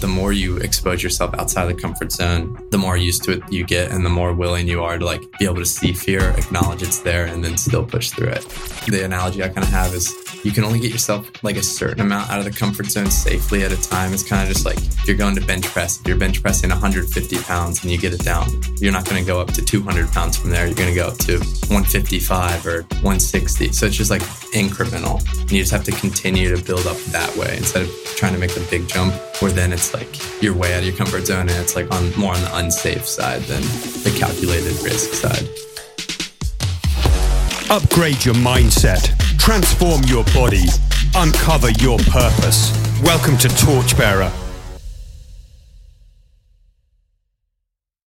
the more you expose yourself outside the comfort zone, the more used to it you get and the more willing you are to like be able to see fear, acknowledge it's there and then still push through it. The analogy I kind of have is you can only get yourself like a certain amount out of the comfort zone safely at a time. It's kind of just like if you're going to bench press, if you're bench pressing 150 pounds and you get it down, you're not going to go up to 200 pounds from there. You're going to go up to 155 or 160. So it's just like incremental. And you just have to continue to build up that way instead of trying to make the big jump where then it's like you're way out of your comfort zone and it's like on more on the unsafe side than the calculated risk side. Upgrade your mindset, transform your body, uncover your purpose. Welcome to Torchbearer